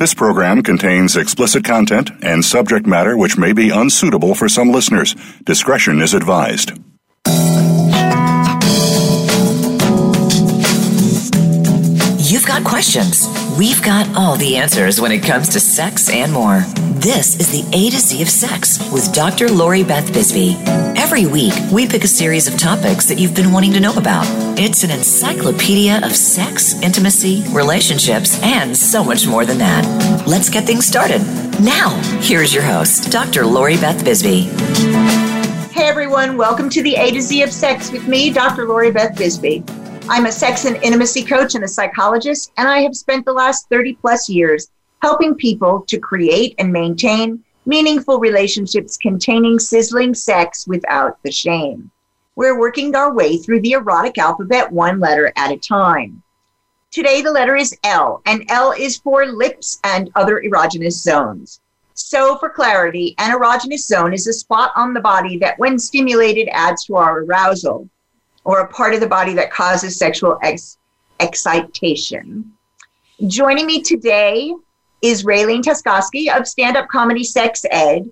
This program contains explicit content and subject matter which may be unsuitable for some listeners. Discretion is advised. You've got questions. We've got all the answers when it comes to sex and more. This is the A to Z of Sex with Dr. Lori Beth Bisbey. Every week, we pick a series of topics that you've been wanting to know about. It's an encyclopedia of sex, intimacy, relationships, and so much more than that. Let's get things started. Now, here's your host, Dr. Lori Beth Bisbey. Hey everyone, welcome to the A to Z of Sex with me, Dr. Lori Beth Bisbey. I'm a sex and intimacy coach and a psychologist, and I have spent the last 30 plus years helping people to create and maintain meaningful relationships containing sizzling sex without the shame. We're working our way through the erotic alphabet one letter at a time. Today, the letter is L, and L is for lips and other erogenous zones. So, for clarity, an erogenous zone is a spot on the body that, when stimulated, adds to our arousal or a part of the body that causes sexual ex- excitation. Joining me today is Raylene Tuskoski of Stand Up Comedy Sex Ed,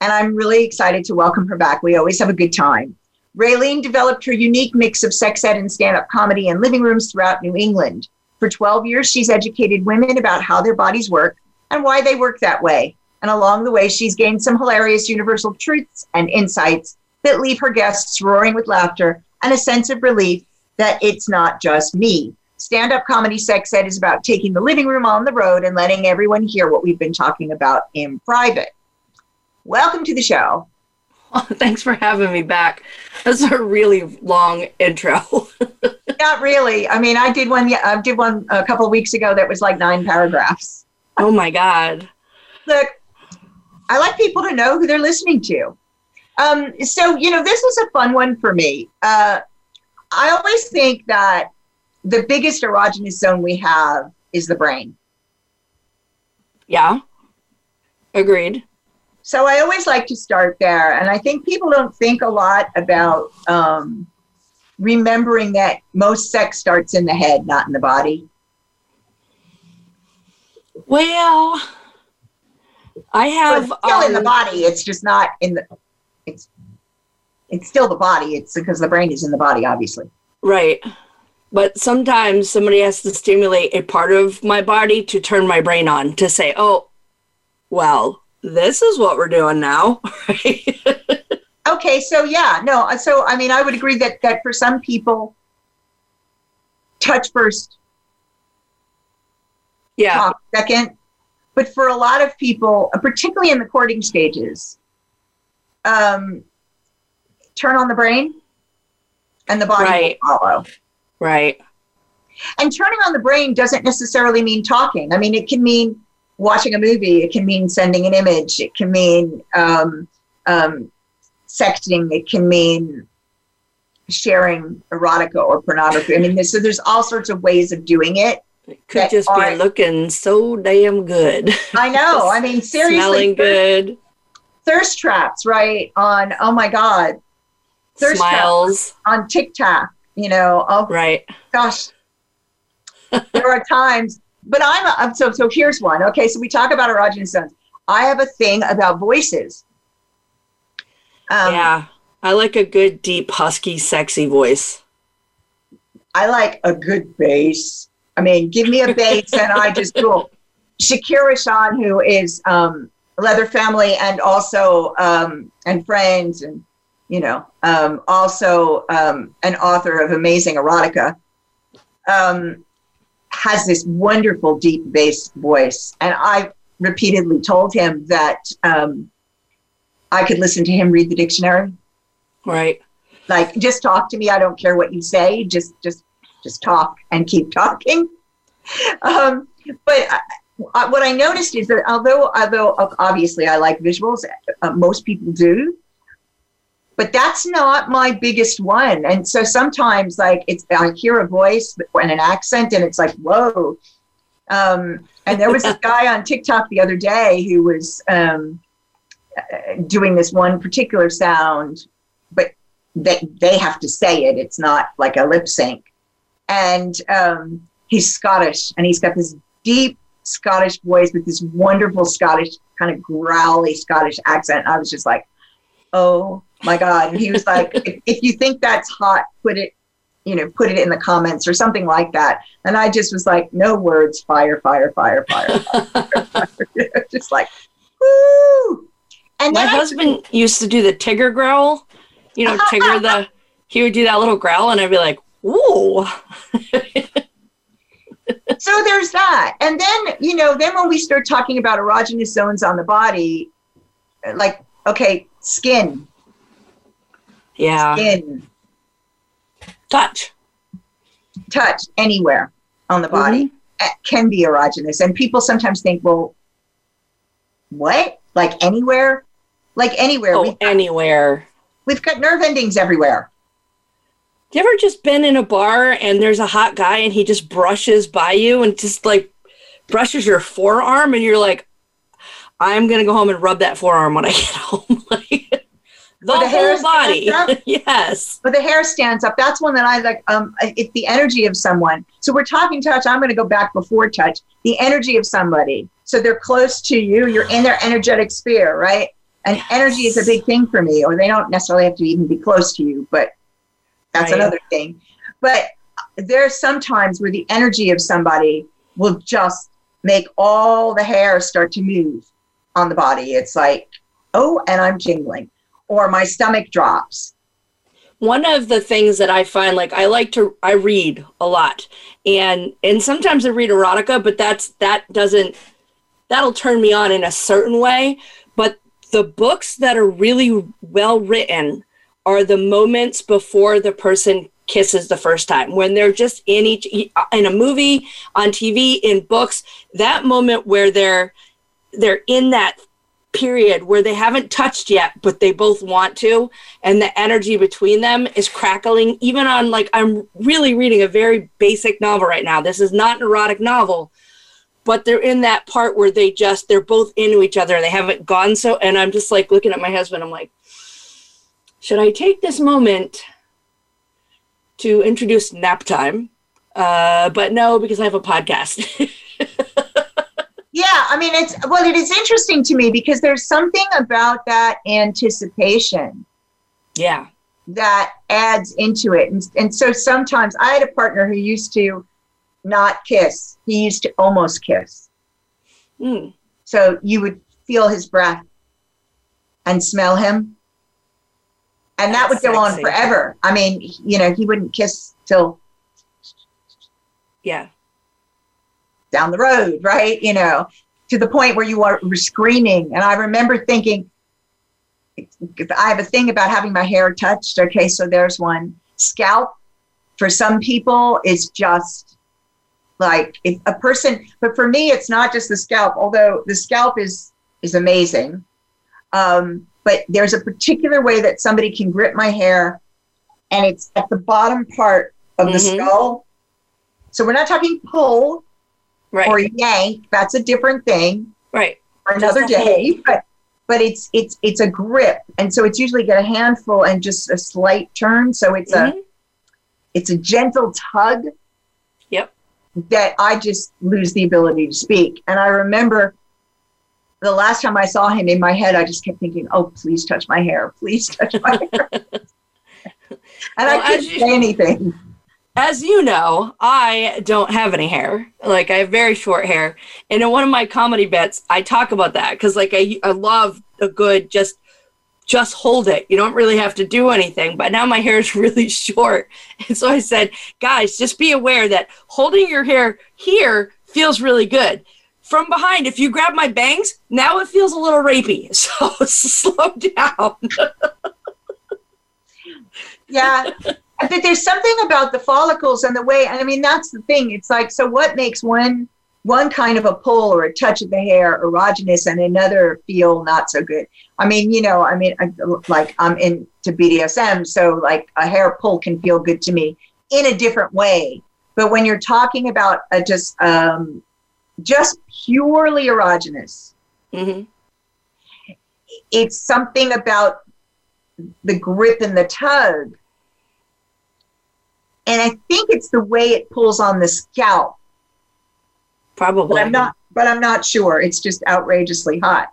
and I'm really excited to welcome her back. We always have a good time. Raylene developed her unique mix of sex ed and stand up comedy in living rooms throughout New England. For 12 years, she's educated women about how their bodies work and why they work that way. And along the way, she's gained some hilarious universal truths and insights that leave her guests roaring with laughter and a sense of relief that it's not just me. Stand up comedy sex ed is about taking the living room on the road and letting everyone hear what we've been talking about in private. Welcome to the show. Oh, thanks for having me back. That's a really long intro. Not really. I mean, I did one. Yeah, I did one a couple of weeks ago that was like nine paragraphs. Oh my god! Look, I like people to know who they're listening to. Um, so, you know, this was a fun one for me. Uh, I always think that the biggest erogenous zone we have is the brain. Yeah. Agreed. So I always like to start there. And I think people don't think a lot about um, remembering that most sex starts in the head, not in the body. Well, I have. But still um, in the um, body. It's just not in the it's it's still the body. It's because the brain is in the body, obviously. Right. But sometimes somebody has to stimulate a part of my body to turn my brain on to say, oh, well, this is what we're doing now. okay, so yeah, no, so I mean, I would agree that that for some people, touch first, yeah, talk second. But for a lot of people, particularly in the courting stages, um, turn on the brain and the body right. will follow. Right. And turning on the brain doesn't necessarily mean talking. I mean, it can mean watching a movie, it can mean sending an image, it can mean um, um, sexting, it can mean sharing erotica or pornography. I mean, so there's all sorts of ways of doing it. It could just be looking so damn good. I know. I mean, seriously. Smelling good thirst traps, right? On oh my god, thirst smiles on TikTok. You know, oh right. Gosh, there are times, but I'm, so so. Here's one. Okay, so we talk about erogenous zones. I have a thing about voices. Um, yeah, I like a good, deep, husky, sexy voice. I like a good bass. I mean, give me a bass and I just go. Shakira Sean, who is um, Leather Family and also um, and Friends and you know um, also um, an author of amazing erotica um, has this wonderful deep bass voice. And I repeatedly told him that um, I could listen to him read the dictionary. Right. Like just talk to me. I don't care what you say. Just just just talk and keep talking. Um, but what I noticed is that although although obviously I like visuals, uh, most people do, but that's not my biggest one. And so sometimes like it's I hear a voice and an accent, and it's like whoa. Um, and there was a guy on TikTok the other day who was um, doing this one particular sound, but they they have to say it. It's not like a lip sync, and um, he's Scottish, and he's got this deep Scottish voice with this wonderful Scottish kind of growly Scottish accent. I was just like, oh my God. And he was like, if, if you think that's hot, put it, you know, put it in the comments or something like that. And I just was like, no words, fire, fire, fire, fire, fire, fire. just like, woo. And my husband I, used to do the Tigger growl. You know, Tigger the he would do that little growl, and I'd be like, "Ooh." so there's that, and then you know, then when we start talking about erogenous zones on the body, like okay, skin, yeah, skin, touch, touch anywhere on the body mm-hmm. can be erogenous, and people sometimes think, well, what? Like anywhere? Like anywhere? Oh, we've got, anywhere. We've got nerve endings everywhere. You ever just been in a bar and there's a hot guy and he just brushes by you and just like brushes your forearm and you're like, I'm gonna go home and rub that forearm when I get home. like, the, the whole body. yes. But the hair stands up. That's one that I like. Um, it's the energy of someone. So we're talking touch. I'm going to go back before touch. The energy of somebody. So they're close to you. You're in their energetic sphere, right? And yes. energy is a big thing for me. Or they don't necessarily have to even be close to you, but that's right. another thing. But there there's sometimes where the energy of somebody will just make all the hair start to move on the body. It's like, oh, and I'm jingling, or my stomach drops. One of the things that I find, like I like to, I read a lot, and and sometimes I read erotica, but that's that doesn't that'll turn me on in a certain way. But the books that are really well written are the moments before the person kisses the first time when they're just in each in a movie on tv in books that moment where they're they're in that period where they haven't touched yet but they both want to and the energy between them is crackling even on like i'm really reading a very basic novel right now this is not an erotic novel but they're in that part where they just they're both into each other and they haven't gone so and i'm just like looking at my husband i'm like should I take this moment to introduce nap time? Uh, but no, because I have a podcast. yeah, I mean, it's well, it is interesting to me because there's something about that anticipation. Yeah. That adds into it. And, and so sometimes I had a partner who used to not kiss, he used to almost kiss. Mm. So you would feel his breath and smell him and that would go sexy. on forever. I mean, you know, he wouldn't kiss till yeah down the road, right? You know, to the point where you are screaming. And I remember thinking, I have a thing about having my hair touched. Okay, so there's one scalp. For some people, is just like if a person, but for me, it's not just the scalp. Although the scalp is is amazing. Um, but there's a particular way that somebody can grip my hair and it's at the bottom part of mm-hmm. the skull. So we're not talking pull right. or yank. That's a different thing. Right. For another day. But but it's it's it's a grip. And so it's usually got a handful and just a slight turn. So it's mm-hmm. a it's a gentle tug. Yep. That I just lose the ability to speak. And I remember the last time I saw him in my head, I just kept thinking, "Oh, please touch my hair, please touch my hair," and well, I couldn't you, say anything. As you know, I don't have any hair. Like I have very short hair, and in one of my comedy bits, I talk about that because, like, I I love a good just just hold it. You don't really have to do anything. But now my hair is really short. And so I said, guys, just be aware that holding your hair here feels really good from behind. If you grab my bangs, now it feels a little rapey. So slow down. yeah. Think there's something about the follicles and the way, and I mean, that's the thing. It's like, so what makes one one kind of a pull or a touch of the hair erogenous and another feel not so good? I mean, you know, I mean, I, like I'm into BDSM, so like a hair pull can feel good to me in a different way. But when you're talking about a just um, just purely erogenous. Mm-hmm. It's something about the grip and the tug. And I think it's the way it pulls on the scalp. Probably. But I'm not but I'm not sure. It's just outrageously hot.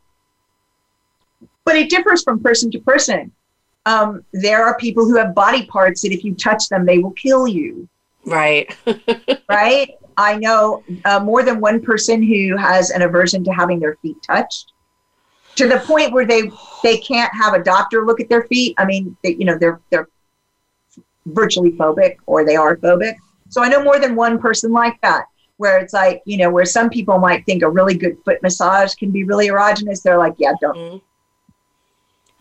But it differs from person to person. Um, there are people who have body parts that if you touch them, they will kill you. Right. right? I know uh, more than one person who has an aversion to having their feet touched to the point where they they can't have a doctor look at their feet. I mean, they, you know, they're they're virtually phobic or they are phobic. So I know more than one person like that where it's like, you know, where some people might think a really good foot massage can be really erogenous. They're like, yeah, don't. Mm-hmm.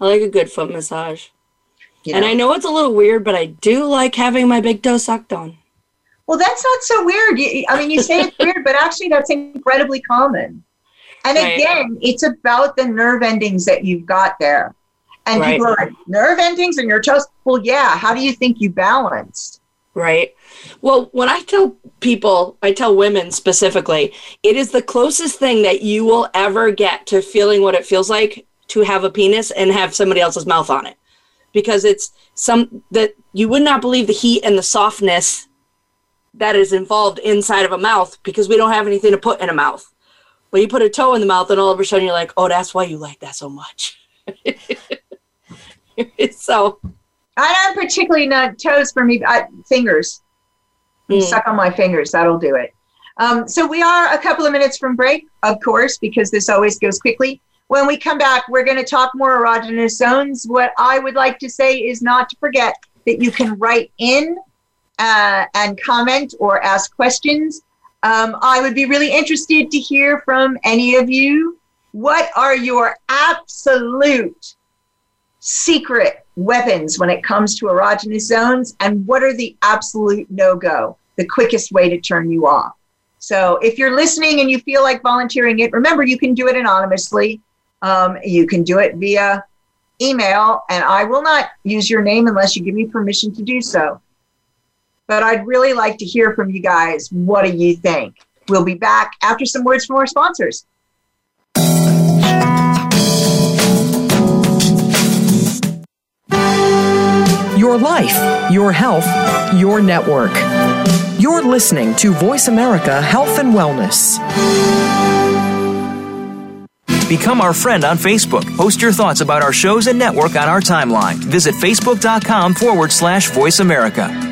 I like a good foot massage. You know? And I know it's a little weird, but I do like having my big toe sucked on. Well, that's not so weird. I mean, you say it's weird, but actually, that's incredibly common. And again, it's about the nerve endings that you've got there. And right. people are like, nerve endings in your toes? Well, yeah. How do you think you balanced? Right. Well, when I tell people, I tell women specifically, it is the closest thing that you will ever get to feeling what it feels like to have a penis and have somebody else's mouth on it. Because it's some that you would not believe the heat and the softness that is involved inside of a mouth because we don't have anything to put in a mouth. But you put a toe in the mouth, and all of a sudden you're like, oh, that's why you like that so much. so. I don't particularly not toes for me, I, fingers. Mm. Suck on my fingers. That'll do it. Um, so we are a couple of minutes from break, of course, because this always goes quickly. When we come back, we're going to talk more erogenous zones. What I would like to say is not to forget that you can write in uh, and comment or ask questions. Um, I would be really interested to hear from any of you. What are your absolute secret weapons when it comes to erogenous zones? And what are the absolute no go, the quickest way to turn you off? So if you're listening and you feel like volunteering it, remember you can do it anonymously. Um, you can do it via email, and I will not use your name unless you give me permission to do so but I'd really like to hear from you guys. What do you think? We'll be back after some words from our sponsors. Your life, your health, your network. You're listening to Voice America Health and Wellness. Become our friend on Facebook. Post your thoughts about our shows and network on our timeline. Visit facebook.com forward slash voice America.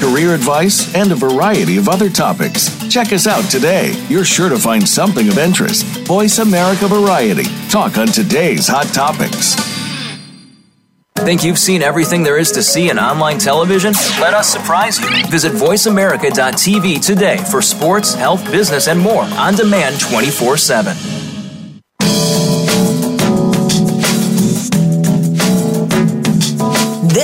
career advice, and a variety of other topics. Check us out today. You're sure to find something of interest. Voice America Variety. Talk on today's hot topics. Think you've seen everything there is to see in online television? Let us surprise you. Visit VoiceAmerica.tv today for sports, health, business, and more on demand 24 7.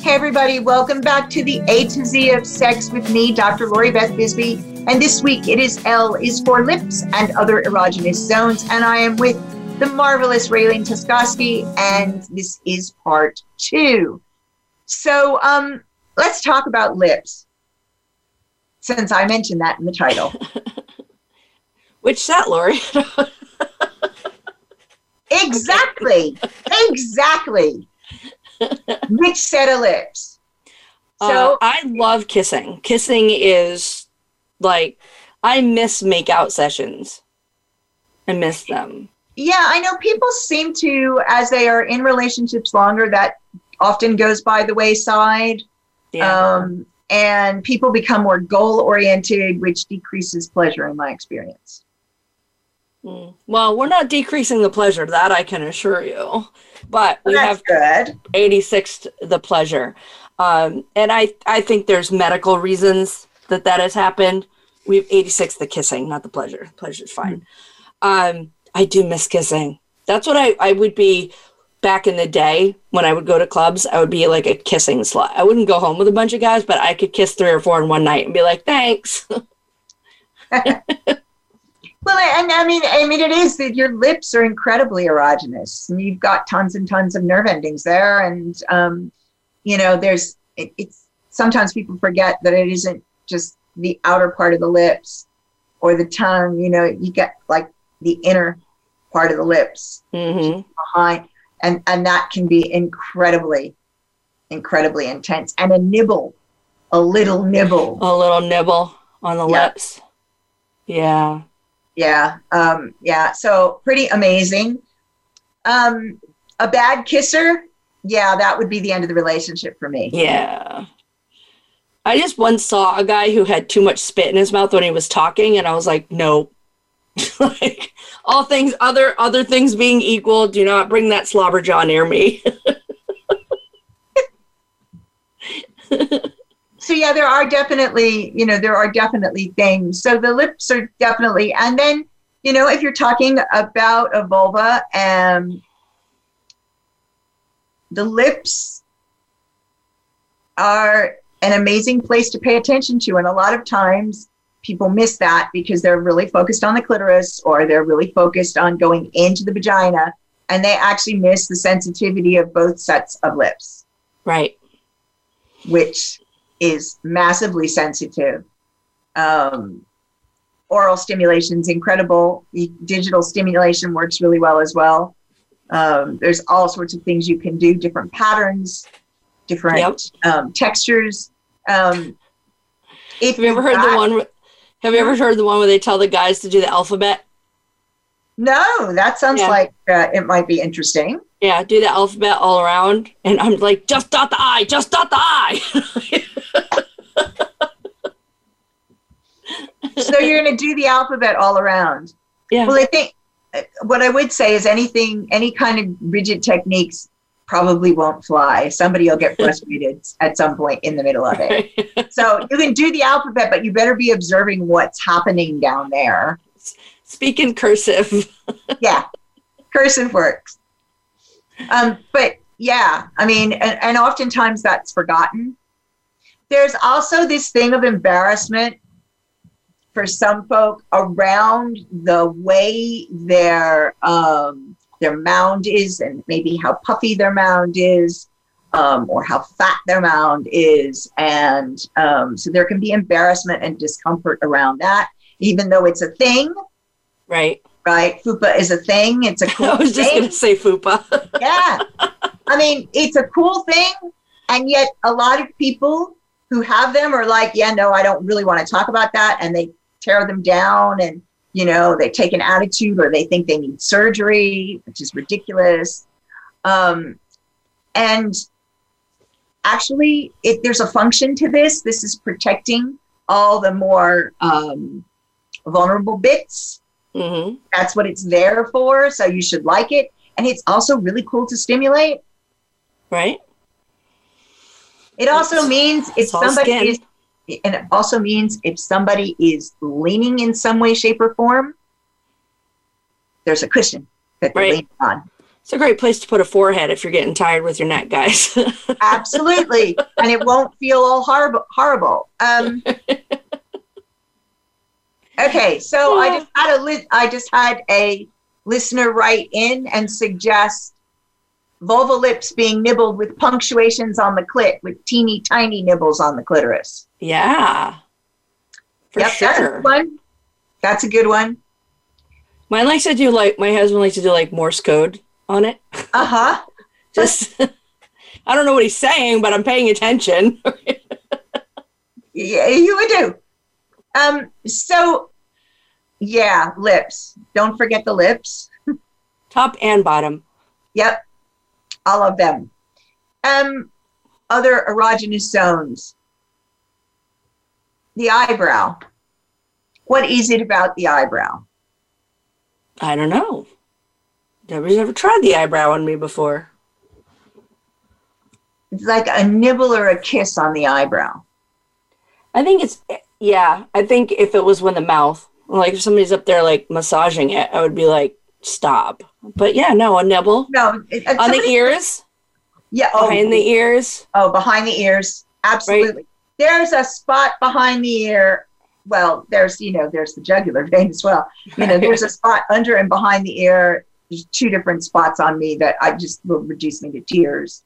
Hey, everybody, welcome back to the A to Z of Sex with me, Dr. Lori Beth Bisbey. And this week it is L is for lips and other erogenous zones. And I am with the marvelous Raylene Tuskoski, and this is part two. So um, let's talk about lips, since I mentioned that in the title. Which set, Lori? exactly. Exactly. Which set of lips? So uh, I love kissing. Kissing is like I miss makeout sessions. I miss them. Yeah, I know people seem to, as they are in relationships longer, that often goes by the wayside. Yeah. Um, and people become more goal oriented, which decreases pleasure in my experience. Mm. Well, we're not decreasing the pleasure, that I can assure you. But we That's have good. 86 the pleasure. Um, and I, I think there's medical reasons that that has happened. We have 86 the kissing, not the pleasure. Pleasure's fine. Mm-hmm. Um, I do miss kissing. That's what I, I would be back in the day when I would go to clubs. I would be like a kissing slut. I wouldn't go home with a bunch of guys, but I could kiss three or four in one night and be like, thanks. Well, and I mean, I mean, it is that your lips are incredibly erogenous, and you've got tons and tons of nerve endings there, and um, you know, there's it, it's sometimes people forget that it isn't just the outer part of the lips or the tongue. You know, you get like the inner part of the lips mm-hmm. behind, and and that can be incredibly, incredibly intense. And a nibble, a little nibble, a little nibble on the lips. Yeah. Yeah. Um, yeah. So pretty amazing. Um, a bad kisser. Yeah, that would be the end of the relationship for me. Yeah. I just once saw a guy who had too much spit in his mouth when he was talking, and I was like, no. like all things other other things being equal, do not bring that slobber jaw near me. so yeah, there are definitely, you know, there are definitely things. So the lips are definitely, and then, you know, if you're talking about a vulva and um, the lips are an amazing place to pay attention to. And a lot of times people miss that because they're really focused on the clitoris or they're really focused on going into the vagina and they actually miss the sensitivity of both sets of lips. Right. Which is massively sensitive. Um, oral stimulation is incredible. Digital stimulation works really well as well. Um, there's all sorts of things you can do, different patterns, different yep. um, textures. Um, have you ever heard got, the one? Have you ever heard the one where they tell the guys to do the alphabet? No, that sounds yeah. like uh, it might be interesting. Yeah, do the alphabet all around, and I'm like, just dot the I, just dot the I. so you're going to do the alphabet all around. Yeah. Well, I think what I would say is anything, any kind of rigid techniques probably won't fly. Somebody will get frustrated at some point in the middle of it. so you can do the alphabet, but you better be observing what's happening down there. Speak in cursive. yeah, cursive works. Um, but yeah, I mean, and, and oftentimes that's forgotten. There's also this thing of embarrassment for some folk around the way their um, their mound is, and maybe how puffy their mound is, um, or how fat their mound is, and um, so there can be embarrassment and discomfort around that, even though it's a thing. Right. Right. Fupa is a thing. It's a cool. I was just going to say fupa. yeah. I mean, it's a cool thing, and yet a lot of people who have them are like, yeah, no, I don't really want to talk about that, and they tear them down and you know they take an attitude or they think they need surgery which is ridiculous. Um, and actually it, there's a function to this. This is protecting all the more um, vulnerable bits. Mm-hmm. that's what it's there for so you should like it. And it's also really cool to stimulate. Right it also means if somebody is and it also means if somebody is leaning in some way, shape, or form, there's a cushion that they're Right. leaning on. It's a great place to put a forehead if you're getting tired with your neck, guys. Absolutely. and it won't feel all horrible. horrible. Um, okay, so I just had a li- I just had a listener write in and suggest vulva lips being nibbled with punctuations on the clit with teeny tiny nibbles on the clitoris. yeah. For yep, that's a good one. That's a good one. Mine likes to do like my husband likes to do like Morse code on it. Uh huh. Just I don't know what he's saying, but I'm paying attention. Yeah, you would do. Um. So, yeah, lips. Don't forget the lips. Top and bottom. Yep, all of them. Um, other erogenous zones. The eyebrow. What is it about the eyebrow? I don't know. Nobody's ever tried the eyebrow on me before. It's like a nibble or a kiss on the eyebrow. I think it's yeah. I think if it was when the mouth, like if somebody's up there like massaging it, I would be like, stop. But yeah, no, a nibble No, it- on the ears, Yeah, oh, behind the ears. oh, behind the ears. Absolutely. There's a spot behind the ear. Well, there's you know there's the jugular vein as well. You know, there's a spot under and behind the ear. There's two different spots on me that I just will reduce me to tears.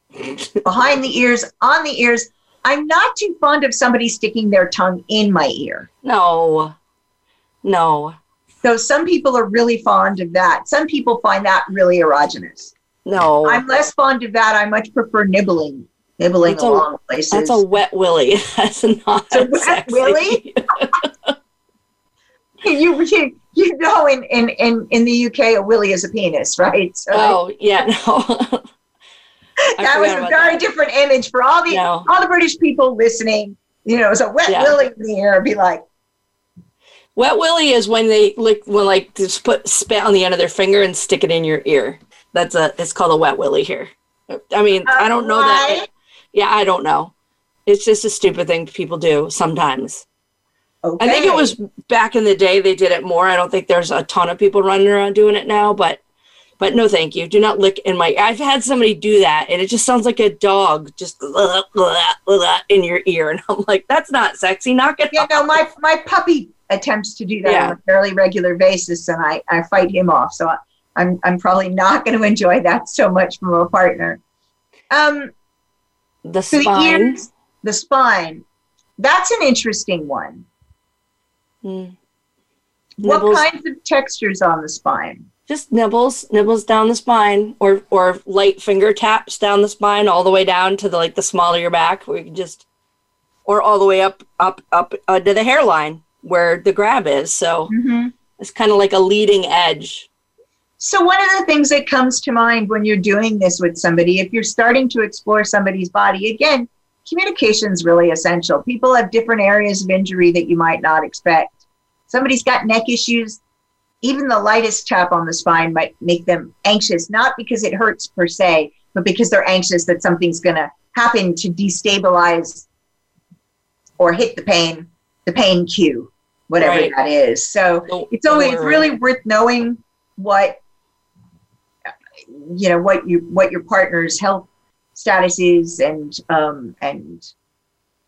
behind the ears, on the ears. I'm not too fond of somebody sticking their tongue in my ear. No, no, So some people are really fond of that. Some people find that really erogenous. no. I'm less fond of that. I much prefer nibbling, nibbling That's a- along places. That's a wet willy. That's not It's a wet sexy. willy? you, you you know in, in in in the UK a willy is a penis, right? So oh yeah, no. That was a very that. different image for all the No. all the British people listening. You know, a wet Yeah. willy in the air. Be like, Wet willy is when they lick when like just put spit on the end of their finger and stick it in your ear. That's a it's called a wet willy here. I mean, I don't know that. What? yeah, I don't know. It's just a stupid thing people do sometimes. okay. I think it was back in the day they did it more. I don't think there's a ton of people running around doing it now, but but no thank you. Do not lick in my I've had somebody do that and it just sounds like a dog just in your ear and I'm like that's not sexy. Knock it Yeah, off. no, my my puppy attempts to do that Yeah. on a fairly regular basis, and I, I fight him off. So I'm I'm probably not going to enjoy that so much from a partner. Um, The so the spine. ears, the spine. That's an interesting one. Hmm. What Nibbles. kinds of textures on the spine? just nibbles nibbles down the spine or or light finger taps down the spine all the way down to the like the small of your back where you can just or all the way up up up uh, to the hairline where the grab is so mm-hmm. it's kind of like a leading edge So one of the things that comes to mind when you're doing this with somebody, if you're starting to explore somebody's body, again, communication is really essential. People have different areas of injury that you might not expect. Somebody's got neck issues. Even the lightest tap on the spine might make them anxious, not because it hurts per se, but because they're anxious that something's going to happen to destabilize or hit the pain, the pain cue, whatever Right. that is. So Don't it's always worry. really worth knowing what you know what you what your partner's health status is and um and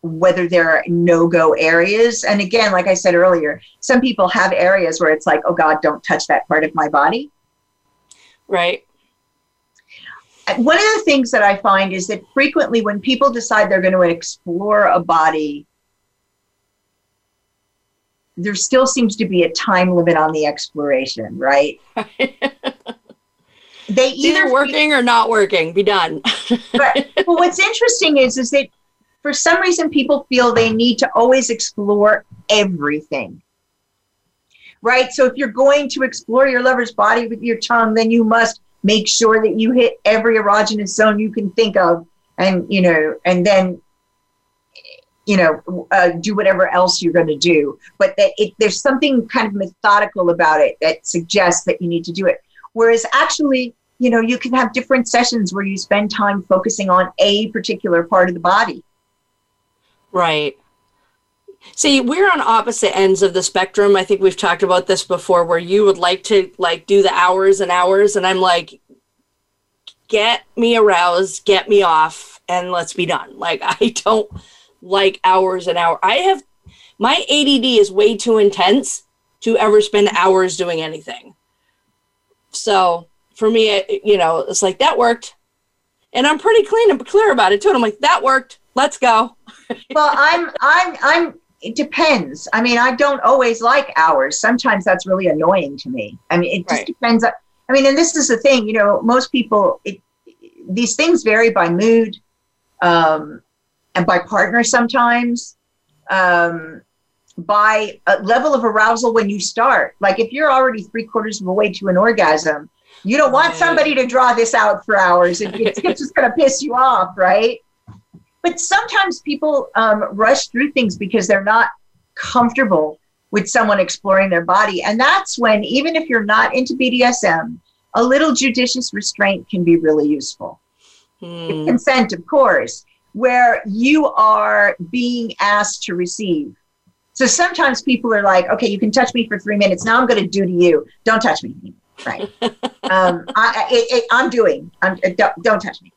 whether there are no-go areas and again like i said earlier some people have areas where it's like oh god don't touch that part of my body right one of the things that i find is that frequently when people decide they're going to explore a body there still seems to be a time limit on the exploration right? They It's either working or not working be done. But well, what's interesting is is that for some reason people feel they need to always explore everything. Right? So if you're going to explore your lover's body with your tongue then you must make sure that you hit every erogenous zone you can think of and you know and then you know uh, do whatever else you're going to do but that it, there's something kind of methodical about it that suggests that you need to do it whereas actually you know you can have different sessions where you spend time focusing on a particular part of the body right See, we're on opposite ends of the spectrum. I think we've talked about this before where you would like to like do the hours and hours and I'm like get me aroused, get me off and let's be done. Like I don't like hours and hours. I have my ADD is way too intense to ever spend hours doing anything. So for me, it, you know, it's like that worked, and I'm pretty clean and clear about it too. And I'm like, that worked. Let's go. well, I'm, I'm, I'm. It depends. I mean, I don't always like hours. Sometimes that's really annoying to me. I mean, it just right. depends. I mean, and this is the thing. You know, most people, it, these things vary by mood, um, and by partner sometimes. Um, by a level of arousal when you start. Like if you're already three quarters of the way to an orgasm, you don't want somebody to draw this out for hours. It, it's, it's just going to piss you off, right? But sometimes people um, rush through things because they're not comfortable with someone exploring their body. And that's when, even if you're not into BDSM, a little judicious restraint can be really useful. Hmm. Consent, of course, where you are being asked to receive so sometimes people are like, okay, you can touch me for three minutes. Now I'm going to do to you. Don't touch me. Right. um, I, I'm doing. I'm, uh, don't, don't touch me.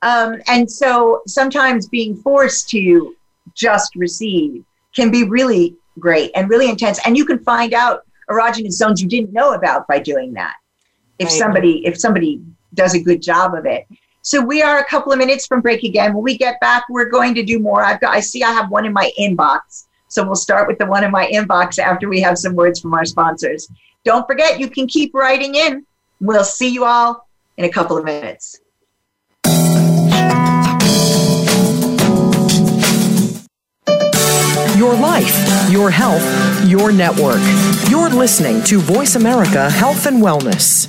Um, and so sometimes being forced to just receive can be really great and really intense. And you can find out erogenous zones you didn't know about by doing that. If right. somebody, if somebody does a good job of it. So we are a couple of minutes from break again. When we get back, we're going to do more. I've got, I see I have one in my inbox. So we'll start with the one in my inbox after we have some words from our sponsors. Don't forget, you can keep writing in. We'll see you all in a couple of minutes. Your life, your health, your network. You're listening to Voice America Health and Wellness.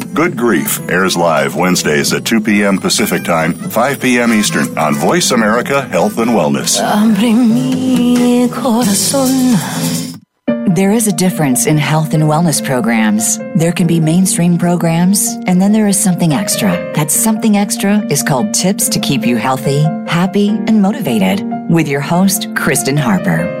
Good Grief airs live Wednesdays at 2 p.m. Pacific Time, 5 p.m. Eastern on Voice America Health and Wellness. There is a difference in health and wellness programs. There can be mainstream programs, and then there is something extra. That something extra is called Tips to Keep You Healthy, Happy, and Motivated with your host, Kristen Harper.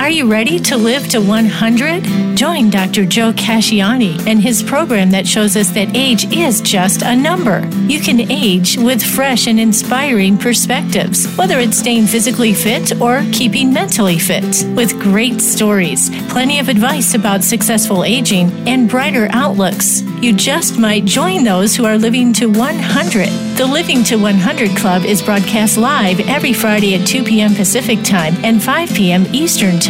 Are you ready to live to 100? Join Dr. Joe Casciani and his program that shows us that age is just a number. You can age with fresh and inspiring perspectives, whether it's staying physically fit or keeping mentally fit. With great stories, plenty of advice about successful aging, and brighter outlooks. You just might join those who are living to 100. The Living to 100 Club is broadcast live every Friday at 2 p.m. Pacific Time and 5 p.m. Eastern Time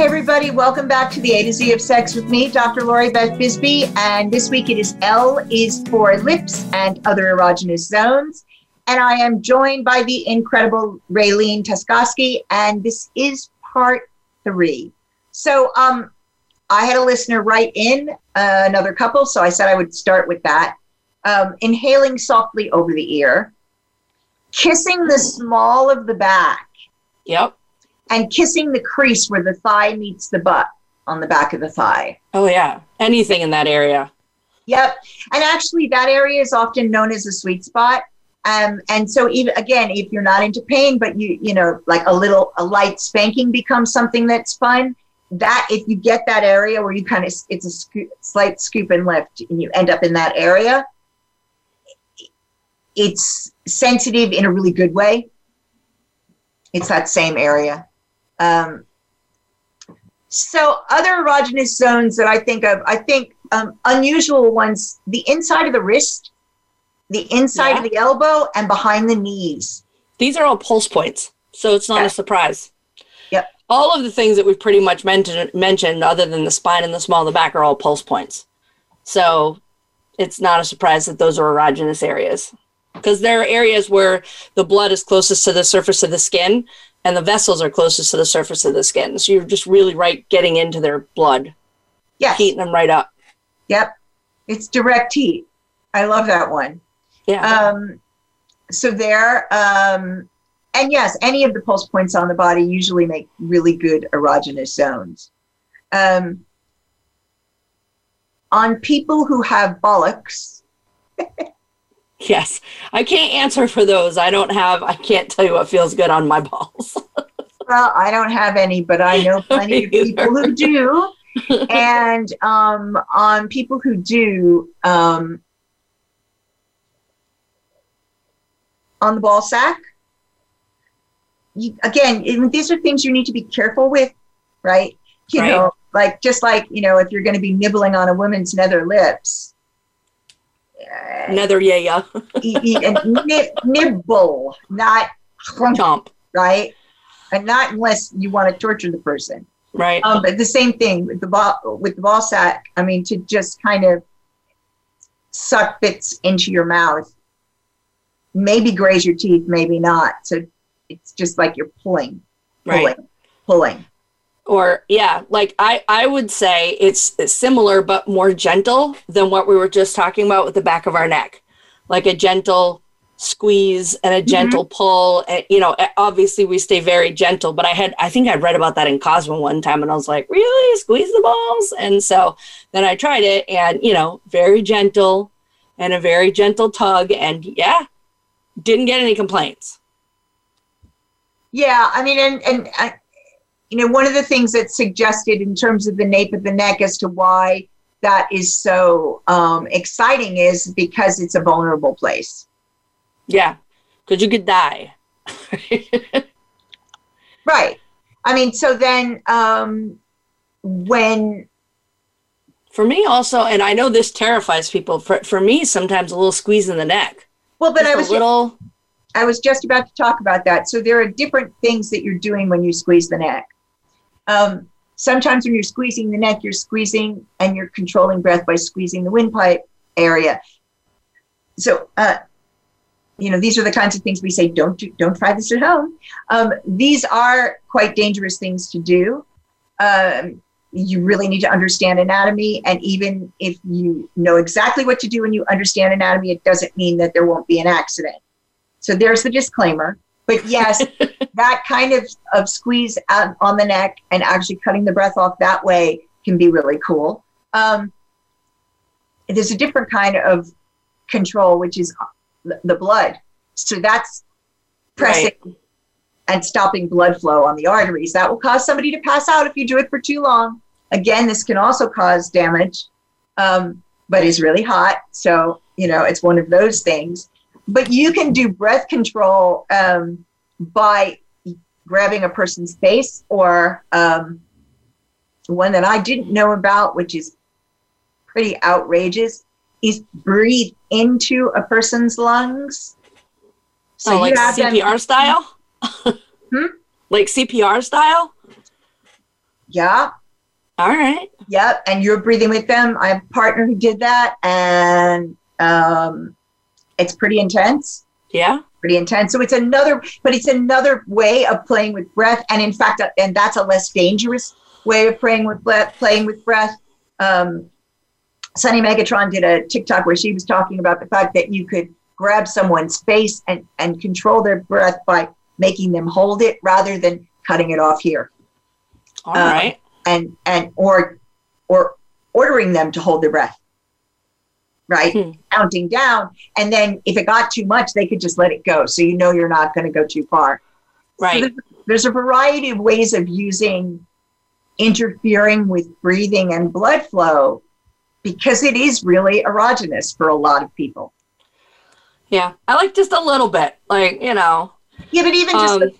Hey, everybody, welcome back to the A to Z of Sex with me, Dr. Lori Beth Bisbey. And this week it is L is for lips and other erogenous zones. And I am joined by the incredible Raylene Tuskoski. And this is part three. So um, I had a listener write in uh, another couple, so I said I would start with that. Um, inhaling softly over the ear, kissing the small of the back, Yep. And kissing the crease where the thigh meets the butt on the back of the thigh. Oh yeah. Anything in that area. Yep. And actually, that area is often known as a sweet spot. Um, and so, even again, if you're not into pain, but you, you know, like a little, a light spanking becomes something that's fun. That if you get that area where you kind of, it's a scoop, slight scoop and lift, and you end up in that area, it's sensitive in a really good way. It's that same area. Um, so, other erogenous zones that I think of, I think um, unusual ones, the inside of the wrist, the inside Yeah. of the elbow, and behind the knees. These are all pulse points, so it's not Yeah. a surprise. Yep. All of the things that we've pretty much mentioned, mentioned, other than the spine and the small of the back, are all pulse points. So it's not a surprise that those are erogenous areas because there are areas where the blood is closest to the surface of the skin and the vessels are closest to the surface of the skin. So you're just really right getting into their blood, Yeah. heating them right up. Yep. It's direct heat. I love that one. Yeah. Um, so there, um, and yes, any of the pulse points on the body usually make really good erogenous zones. Um, on people who have bollocks, yes. I can't answer for those. I don't have, I can't tell you what feels good on my balls. well, I don't have any, but I know plenty of people who do. and um, on people who do, um, on the ball sack, you, again, these are things you need to be careful with, right? You Right. know, like just like you know, if you're going to be nibbling on a woman's nether lips, uh, Nether yeah, nib- nibble, not Chomp. right, and not unless you want to torture the person. Right. Um, but the same thing with the ball with the ball sack. I mean, to just kind of suck bits into your mouth, maybe graze your teeth, maybe not. So it's just like you're pulling, pulling, right. pulling. Or yeah like i i would say it's, similar but more gentle than what we were just talking about with the back of our neck. Like a gentle squeeze and a gentle pull and you know obviously we stay very gentle but i had i think i read about that in cosmo one time and i was like really? Squeeze the balls? And so then i tried it and you know very gentle and a very gentle tug and yeah didn't get any complaints. Yeah, I mean, and and uh, you know, one of the things that's suggested in terms of the nape of the neck as to why that is so um, exciting is because it's a vulnerable place. yeah because you could die Right. I mean, so then um, when For me also, and I know this terrifies people. For for me, sometimes a little squeeze in the neck. well, but Just I a was little. I was just about to talk about that. So there are different things that you're doing when you squeeze the neck. Um, sometimes when you're squeezing the neck, you're squeezing and you're controlling breath by squeezing the windpipe area. So, uh, you know, these are the kinds of things we say don't do, don't try this at home. Um, these are quite dangerous things to do. Um, you really need to understand anatomy, and even if you know exactly what to do and you understand anatomy, it doesn't mean that there won't be an accident. So there's the disclaimer. But yes, that kind of, of squeeze out on the neck and actually cutting the breath off that way can be really cool. Um, there's a different kind of control, which is the the blood. So that's pressing Right. and stopping blood flow on the arteries. That will cause somebody to pass out if you do it for too long. Again, this can also cause damage, um, but is really hot. So, you know, it's one of those things. But you can do breath control um, by grabbing a person's face or um, one that I didn't know about, which is pretty outrageous, is breathe into a person's lungs. So oh, like have them- CPR style. Hmm? Like CPR style. yeah, All right. Yep, and you're breathing with them. I have a partner who did that, and um, it's pretty intense. Yeah. Pretty intense. So it's another, but it's another way of playing with breath. And in fact, uh, and that's a less dangerous way of playing with breath, playing with breath. Um, Sunny Megatron did a TikTok where she was talking about the fact that you could grab someone's face and, and control their breath by making them hold it rather than cutting it off here. All uh, right. And and or or ordering them to hold their breath. Right? Hmm. Counting down. And then if it got too much, they could just let it go. So you know you're not going to go too far. Right. So there's, there's a variety of ways of using interfering with breathing and blood flow because it is really erogenous for a lot of people. Yeah, I like just a little bit, like you know. Yeah, but even just um,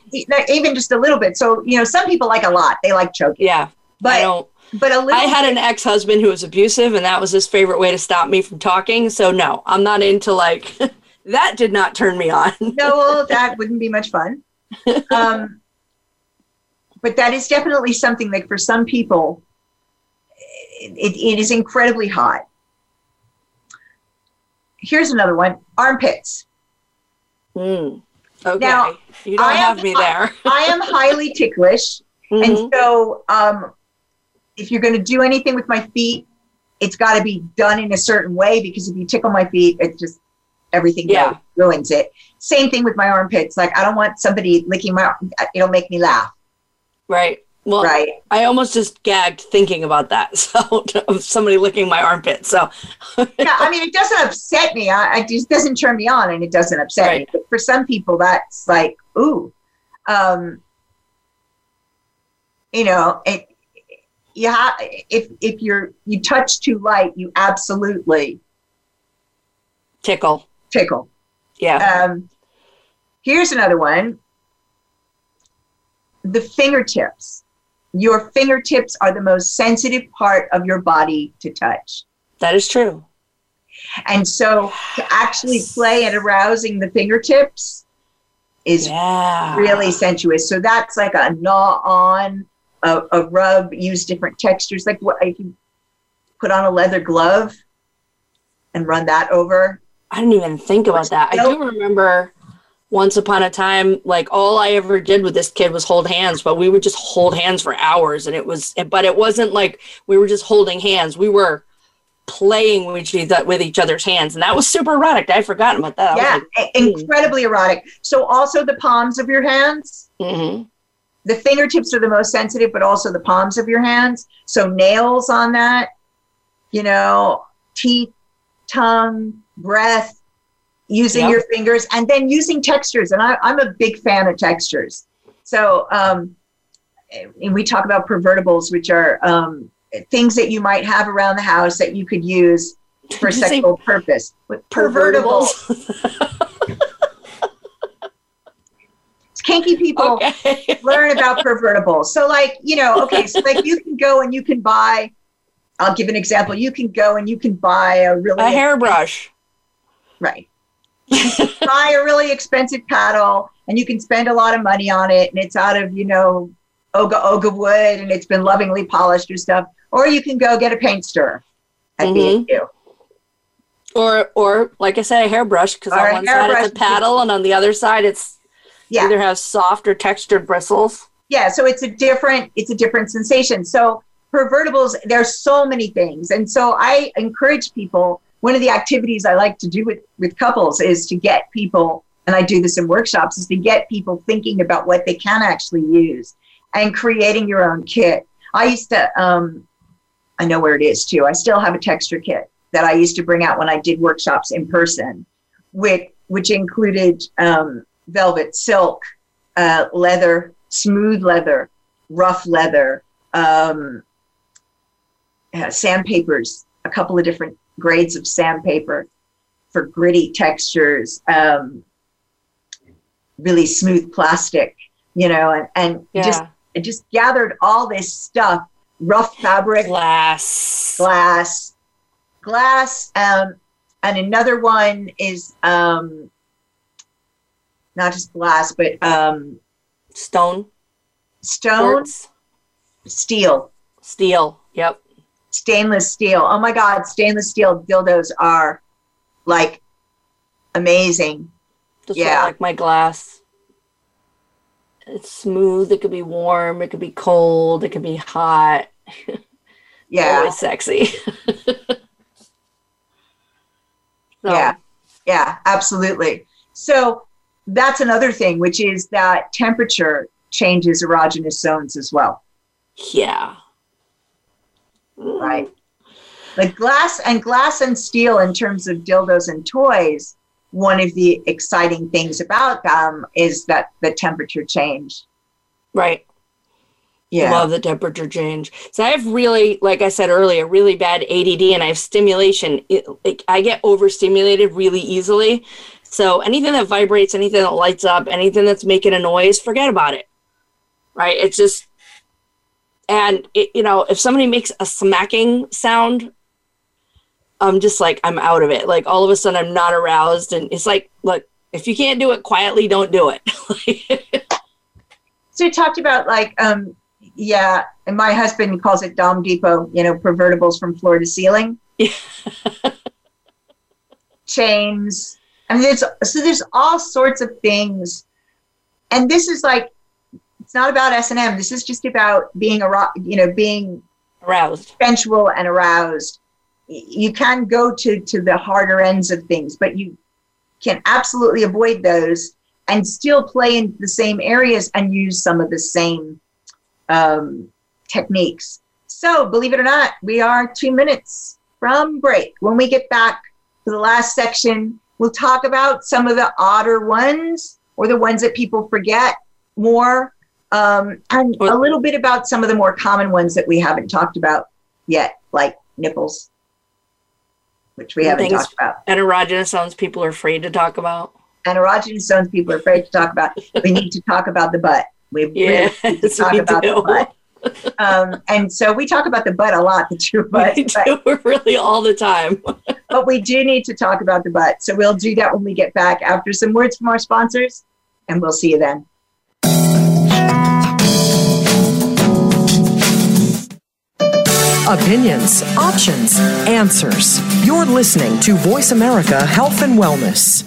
even just a little bit. So you know, some people like a lot. They like choking. Yeah, but I don't. But a little. I had an ex husband who was abusive, and that was his favorite way to stop me from talking. So no, I'm not into like that. Did not turn me on. no, that wouldn't be much fun. Um, but that is definitely something that for some people, it, it is incredibly hot. Here's another one: armpits. Mm. Okay. Now, you don't I have me there. I am highly ticklish. Mm-hmm. And so um, if you're going to do anything with my feet, it's got to be done in a certain way because if you tickle my feet, it just everything yeah. ruins it. Same thing with my armpits. Like I don't want somebody licking my. It'll make me laugh. Right. Well, right. I almost just gagged thinking about that. So of somebody licking my armpit. So yeah, I mean, it doesn't upset me. I, it just doesn't turn me on, and it doesn't upset right. me. But for some people, that's like, ooh, um, you know, it. You have if if you're you touch too light, you absolutely tickle. Tickle. Yeah. Um, here's another one. The fingertips your fingertips are the most sensitive part of your body to touch. That is true. And so to actually play at arousing the fingertips is yeah. really sensuous. So that's like a gnaw on, a, a rub, use different textures. Like what if you put on a leather glove and run that over. I didn't even think about that. I do remember once upon a time like all i ever did with this kid was hold hands but we would just hold hands for hours and it was but it wasn't like we were just holding hands we were playing with each, with each other's hands and that was super erotic i forgot about that yeah like, incredibly erotic so also the palms of your hands mm-hmm. The fingertips are the most sensitive but also the palms of your hands so nails on that you know teeth tongue breath using yep. your fingers and then using textures. And I, am a big fan of textures. So um, we talk about pervertibles, which are um, things that you might have around the house that you could use for sexual purpose. With pervertibles. kinky people okay. learn about pervertibles. So, like, you know, okay, so like you can go and you can buy. I'll give an example. You can go and you can buy a really a hairbrush. Right buy a really expensive paddle and you can spend a lot of money on it and it's out of, you know, oga oga wood and it's been lovingly polished or stuff. Or you can go get a paint stirrer at mm-hmm. Or, or like I said, a hairbrush because on one side it's a paddle and on the other side it's yeah. either has soft or textured bristles. Yeah, so it's a different it's a different sensation. So pervertibles, there's so many things, and so I encourage people one of the activities I like to do with, with couples is to get people, and I do this in workshops, is to get people thinking about what they can actually use and creating your own kit. I used to, um, I know where it is too. I still have a texture kit that I used to bring out when I did workshops in person, which, which included um, velvet, silk, uh, leather, smooth leather, rough leather, um, uh, sandpapers, a couple of different grades of sandpaper for gritty textures, um, really smooth plastic, you know, and, and yeah. just just gathered all this stuff, rough fabric, glass, glass, glass, um, and another one is um, not just glass, but um, stone, stone, Quartz. steel, steel. Yep stainless steel. Oh my God, stainless steel dildos are like amazing. That's Yeah. like my glass. It's smooth. It could be warm. It could be cold. It could be hot. Yeah. Always sexy. So, Yeah. Yeah, absolutely. So that's another thing, which is that temperature changes erogenous zones as well, Yeah. right? Like glass and glass and steel in terms of dildos and toys, one of the exciting things about them is that the temperature change. Right. Yeah. Love the temperature change. So I have really, like I said earlier, really bad ADD and I have stimulation. It, like I get overstimulated really easily. So anything that vibrates, anything that lights up, anything that's making a noise, forget about it. Right? It's just, and it, you know, if somebody makes a smacking sound, I'm just like, I'm out of it. Like all of a sudden I'm not aroused. And it's like, look, if you can't do it quietly, don't do it. So we talked about like, um, yeah, and my husband calls it Dom Depot, you know, pervertibles from floor to ceiling. Yeah. Chains. I mean, there's so there's all sorts of things, and this is like, it's not about S and M. This is just about being a you know being aroused, sensual and aroused. You can go to to the harder ends of things, but you can absolutely avoid those and still play in the same areas and use some of the same um, techniques. So, believe it or not, we are two minutes from break. When we get back to the last section, we'll talk about some of the odder ones or the ones that people forget more, um, and a little bit about some of the more common ones that we haven't talked about yet, like nipples, which we haven't talked about and erogenous sounds people are afraid to talk about. and erogenous zones people are afraid to talk about. We need to talk about the butt. We really need to talk about do. the butt. Um, and so we talk about the butt a lot, the true butt, We but, do really all the time. but we do need to talk about the butt. So we'll do that when we get back after some words from our sponsors, and we'll see you then. Opinions, options, answers. You're listening to Voice America Health and Wellness.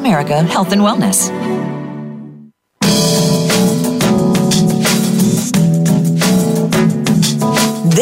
America Health and Wellness.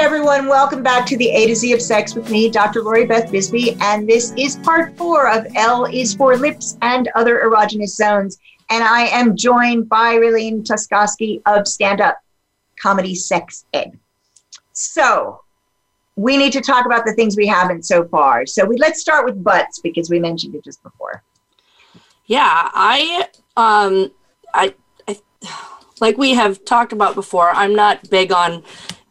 Everyone, welcome back to the A to Z of Sex with me, Dr. Lori Beth Bisbey, and this is part four of L is for lips and other erogenous zones. and I am joined by Raylene Tuskoski of Stand Up Comedy Sex Ed. So we need to talk about the things we haven't so far. So we let's start with butts because we mentioned it just before. Yeah, I um I, I like we have talked about before. I'm not big on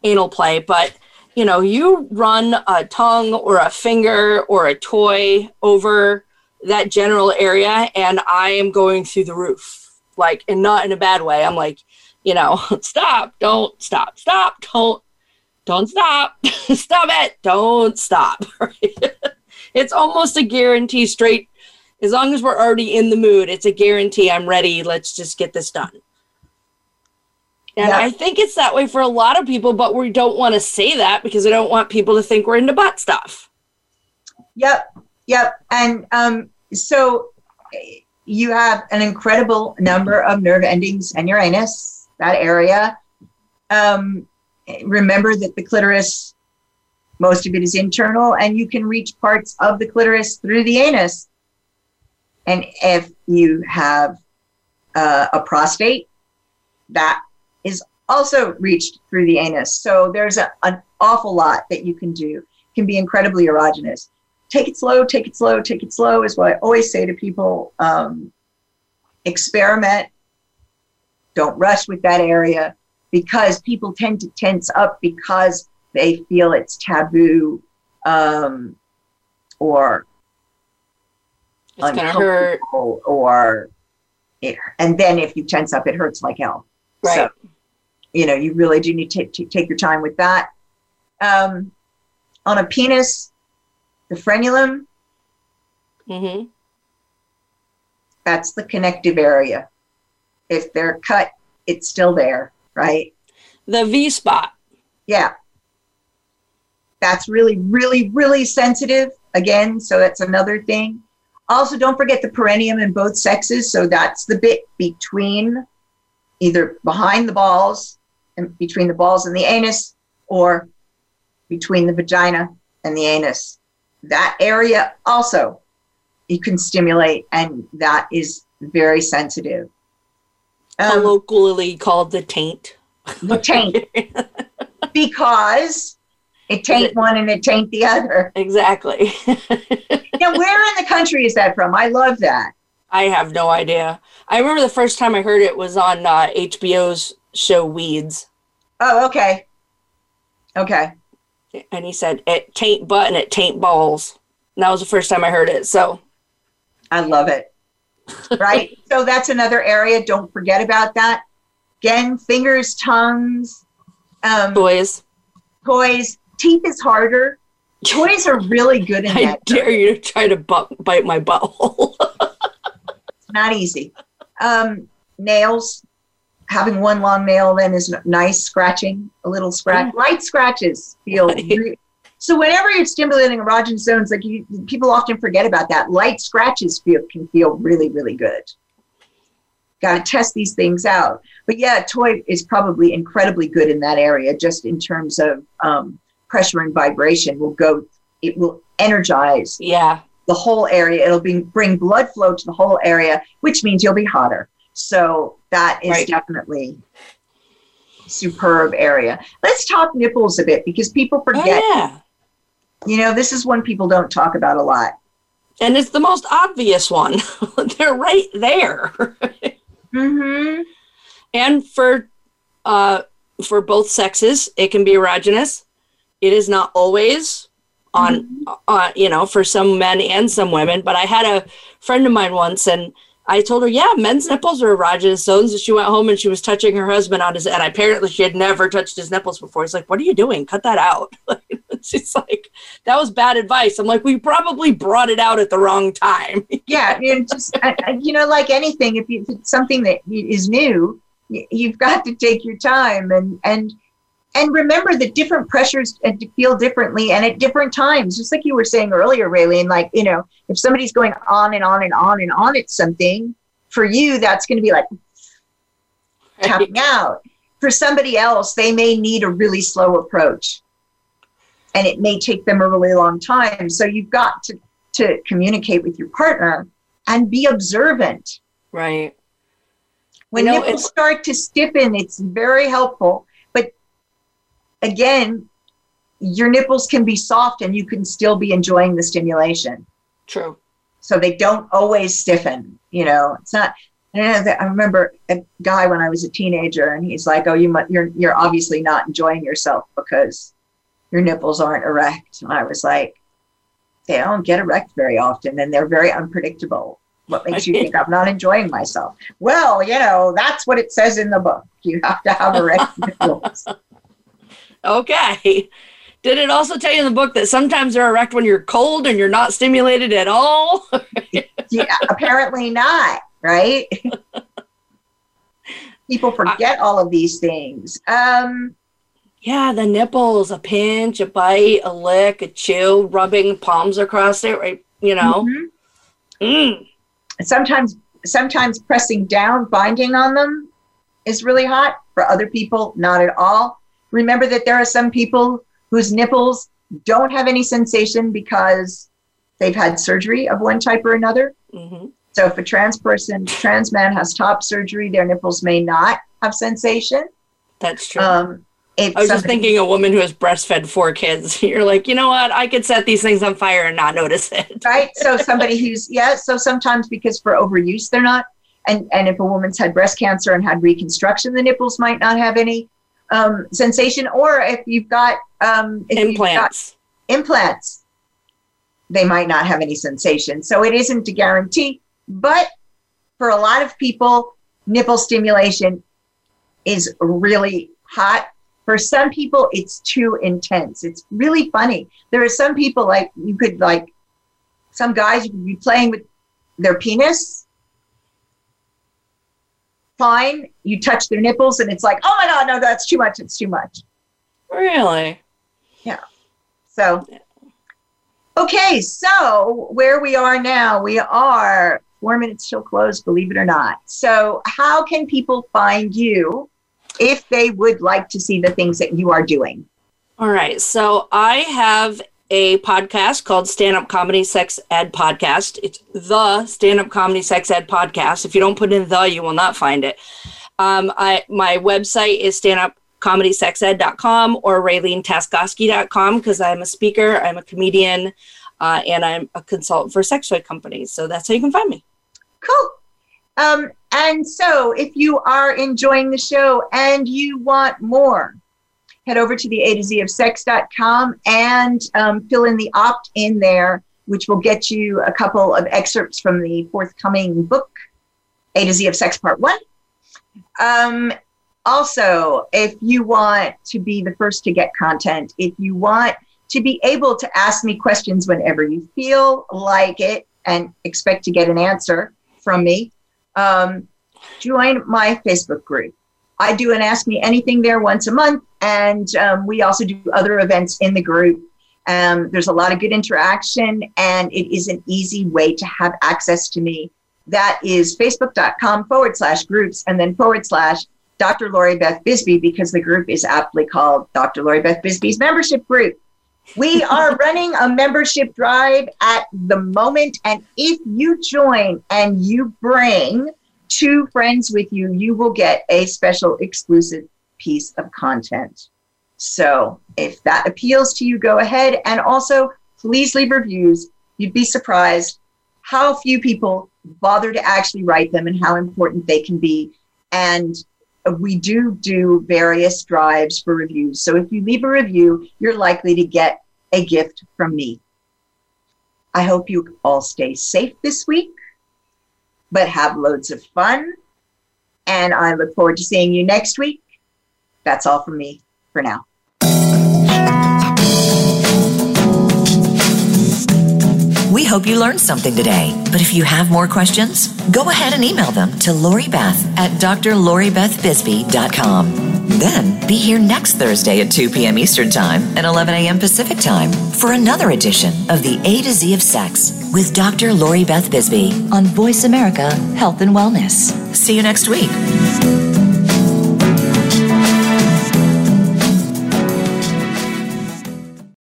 anal play, but you know, you run a tongue or a finger or a toy over that general area and I am going through the roof. Like and not in a bad way. I'm like, you know, stop, don't stop, stop, don't don't stop. stop it. Don't stop. it's almost a guarantee straight as long as we're already in the mood, it's a guarantee I'm ready. Let's just get this done. And yeah. I think it's that way for a lot of people, but we don't want to say that because we don't want people to think we're into butt stuff. Yep. Yep. And um, so you have an incredible number of nerve endings in your anus, that area. Um, remember that the clitoris, most of it is internal, and you can reach parts of the clitoris through the anus. And if you have uh, a prostate, that also reached through the anus. So there's a, an awful lot that you can do. It can be incredibly erogenous. Take it slow, take it slow, take it slow is what I always say to people. Um, experiment. Don't rush with that area because people tend to tense up because they feel it's taboo um, or it's hurt or it, and then if you tense up it hurts like hell right so, you know you really do need to, to take your time with that um, on a penis the frenulum mm-hmm. that's the connective area if they're cut it's still there right? The V spot. Yeah. That's really, really, really sensitive. Again, so that's another thing. Also, don't forget the perineum in both sexes. So that's the bit between either behind the balls between the balls and the anus or between the vagina and the anus. That area also you can stimulate, and that is very sensitive um, colloquially called the taint. The taint. because it taint one and it taint the other. Exactly. now, where in the country is that from? I love that. I have no idea. I remember the first time I heard it was on uh, HBO's show Weeds. Oh, okay. Okay. And he said it taint butt and it taint balls. And that was the first time I heard it. So I love it right? so that's another area. Don't forget about that. Again, fingers, tongues, um, toys, toys. Teeth is harder. Toys are really good in I that. I dare you to try to bite my butthole. it's not easy. Um, nails. Having one long nail then is nice. Scratching, a little scratch. Light scratches feel really, so whenever you're stimulating erogenous zones, like you, people often forget about that. Light scratches feel can feel really, really good. Got to test these things out. But yeah, toy is probably incredibly good in that area, just in terms of um, pressure and vibration. Will go. It will energize. Yeah. The whole area. It'll be, bring blood flow to the whole area, which means you'll be hotter. So that is right. definitely superb area. Let's talk nipples a bit because people forget. Oh, yeah you know, this is one people don't talk about a lot. And it's the most obvious one. They're right there. mm-hmm. And for uh, for both sexes, it can be erogenous. It is not always on, mm-hmm. uh, you know, for some men and some women. But I had a friend of mine once, and I told her, yeah, men's nipples are erogenous zones. And she went home and she was touching her husband on his, and apparently she had never touched his nipples before. He's like, what are you doing? Cut that out. She's like, that was bad advice. I'm like, we probably brought it out at the wrong time. yeah. You just, you know, like anything, if, you, if it's something that is new, you've got to take your time and, and, and remember that different pressures uh, feel differently and at different times just like you were saying earlier raylene like you know if somebody's going on and on and on and on at something for you that's going to be like tapping out. For somebody else they may need a really slow approach. And it may take them a really long time. So you've got to to communicate with your partner and be observant. Right. When You know, nipples start to stiffen, it's very helpful. Again, your nipples can be soft and you can still be enjoying the stimulation. True. So they don't always stiffen. You know, it's not. I, don't know that- I remember a guy when I was a teenager, and he's like, "Oh, you mu- you're you're obviously not enjoying yourself because your nipples aren't erect." And I was like, "They don't get erect very often, and they're very unpredictable. What makes you think I'm not enjoying myself?" Well, you know, that's what it says in the book. You have to have erect nipples. Okay. Did it also tell you in the book that sometimes they're erect when you're cold and you're not stimulated at all? yeah, apparently not, right? People forget all of these things. Um, yeah, the nipples, a pinch, a bite, a lick, a chew, rubbing palms across it, right? You know? Mm. sometimes sometimes pressing down binding on them is really hot for other people not at all remember that there are some people whose nipples don't have any sensation because they've had surgery of one type or another hmm so if a trans person trans man has top surgery their nipples may not have sensation That's true. um I was just thinking a woman who has breastfed four kids. You're like, you know what? I could set these things on fire and not notice it. right so somebody who's yeah so sometimes because for overuse they're not and and if a woman's had breast cancer and had reconstruction the nipples might not have any um, sensation or if you've got um, if you've got Implants. implants they might not have any sensation. So it isn't a guarantee but for a lot of people nipple stimulation is really hot. For some people it's too intense. It's really funny. There are some people like you could like some guys you could be playing with their penis fine you touch their nipples and it's like oh my god no that's too much it's too much Really? Yeah. So, okay, so where we are now, we are four minutes till close, believe it or not. So, how can people find you if they would like to see the things that you are doing? All right. So I have a podcast called Stand Up Comedy Sex Ed Podcast. It's the Stand Up Comedy Sex Ed Podcast. If you don't put in the, you will not find it. Um, I my website is standupcomedysexed.com or RayleneTaskoski.com because I'm a speaker, I'm a comedian, uh, and I'm a consultant for sex toy companies. So that's how you can find me. Cool. Um, and so, if you are enjoying the show and you want more, head over to the A to Z of sex.com and um, fill in the opt in there, which will get you a couple of excerpts from the forthcoming book, A to Z of Sex Part One. Um, also, if you want to be the first to get content, if you want to be able to ask me questions whenever you feel like it and expect to get an answer from me, um, join my Facebook group. I do an Ask Me Anything there once a month, and um, we also do other events in the group. Um, there's a lot of good interaction, and it is an easy way to have access to me. That is facebook.com forward slash groups and then forward slash Dr. Lori Beth Bisbey because the group is aptly called Dr. Lori Beth Bisbey's membership group. We are running a membership drive at the moment, and if you join and you bring two friends with you, you will get a special exclusive piece of content. So if that appeals to you, go ahead. And also, please leave reviews. You'd be surprised how few people bother to actually write them and how important they can be. And we do do various drives for reviews. So if you leave a review, you're likely to get a gift from me. I hope you all stay safe this week, but have loads of fun. And I look forward to seeing you next week. That's all from me for now. We hope you learned something today. But if you have more questions, go ahead and email them to Lori Beth at drloribethbisbey.com. Then be here next Thursday at 2 p.m. Eastern Time and 11 a.m. Pacific Time for another edition of the A to Z of Sex with Dr. Lori Beth Bisbey on Voice America Health and Wellness. See you next week.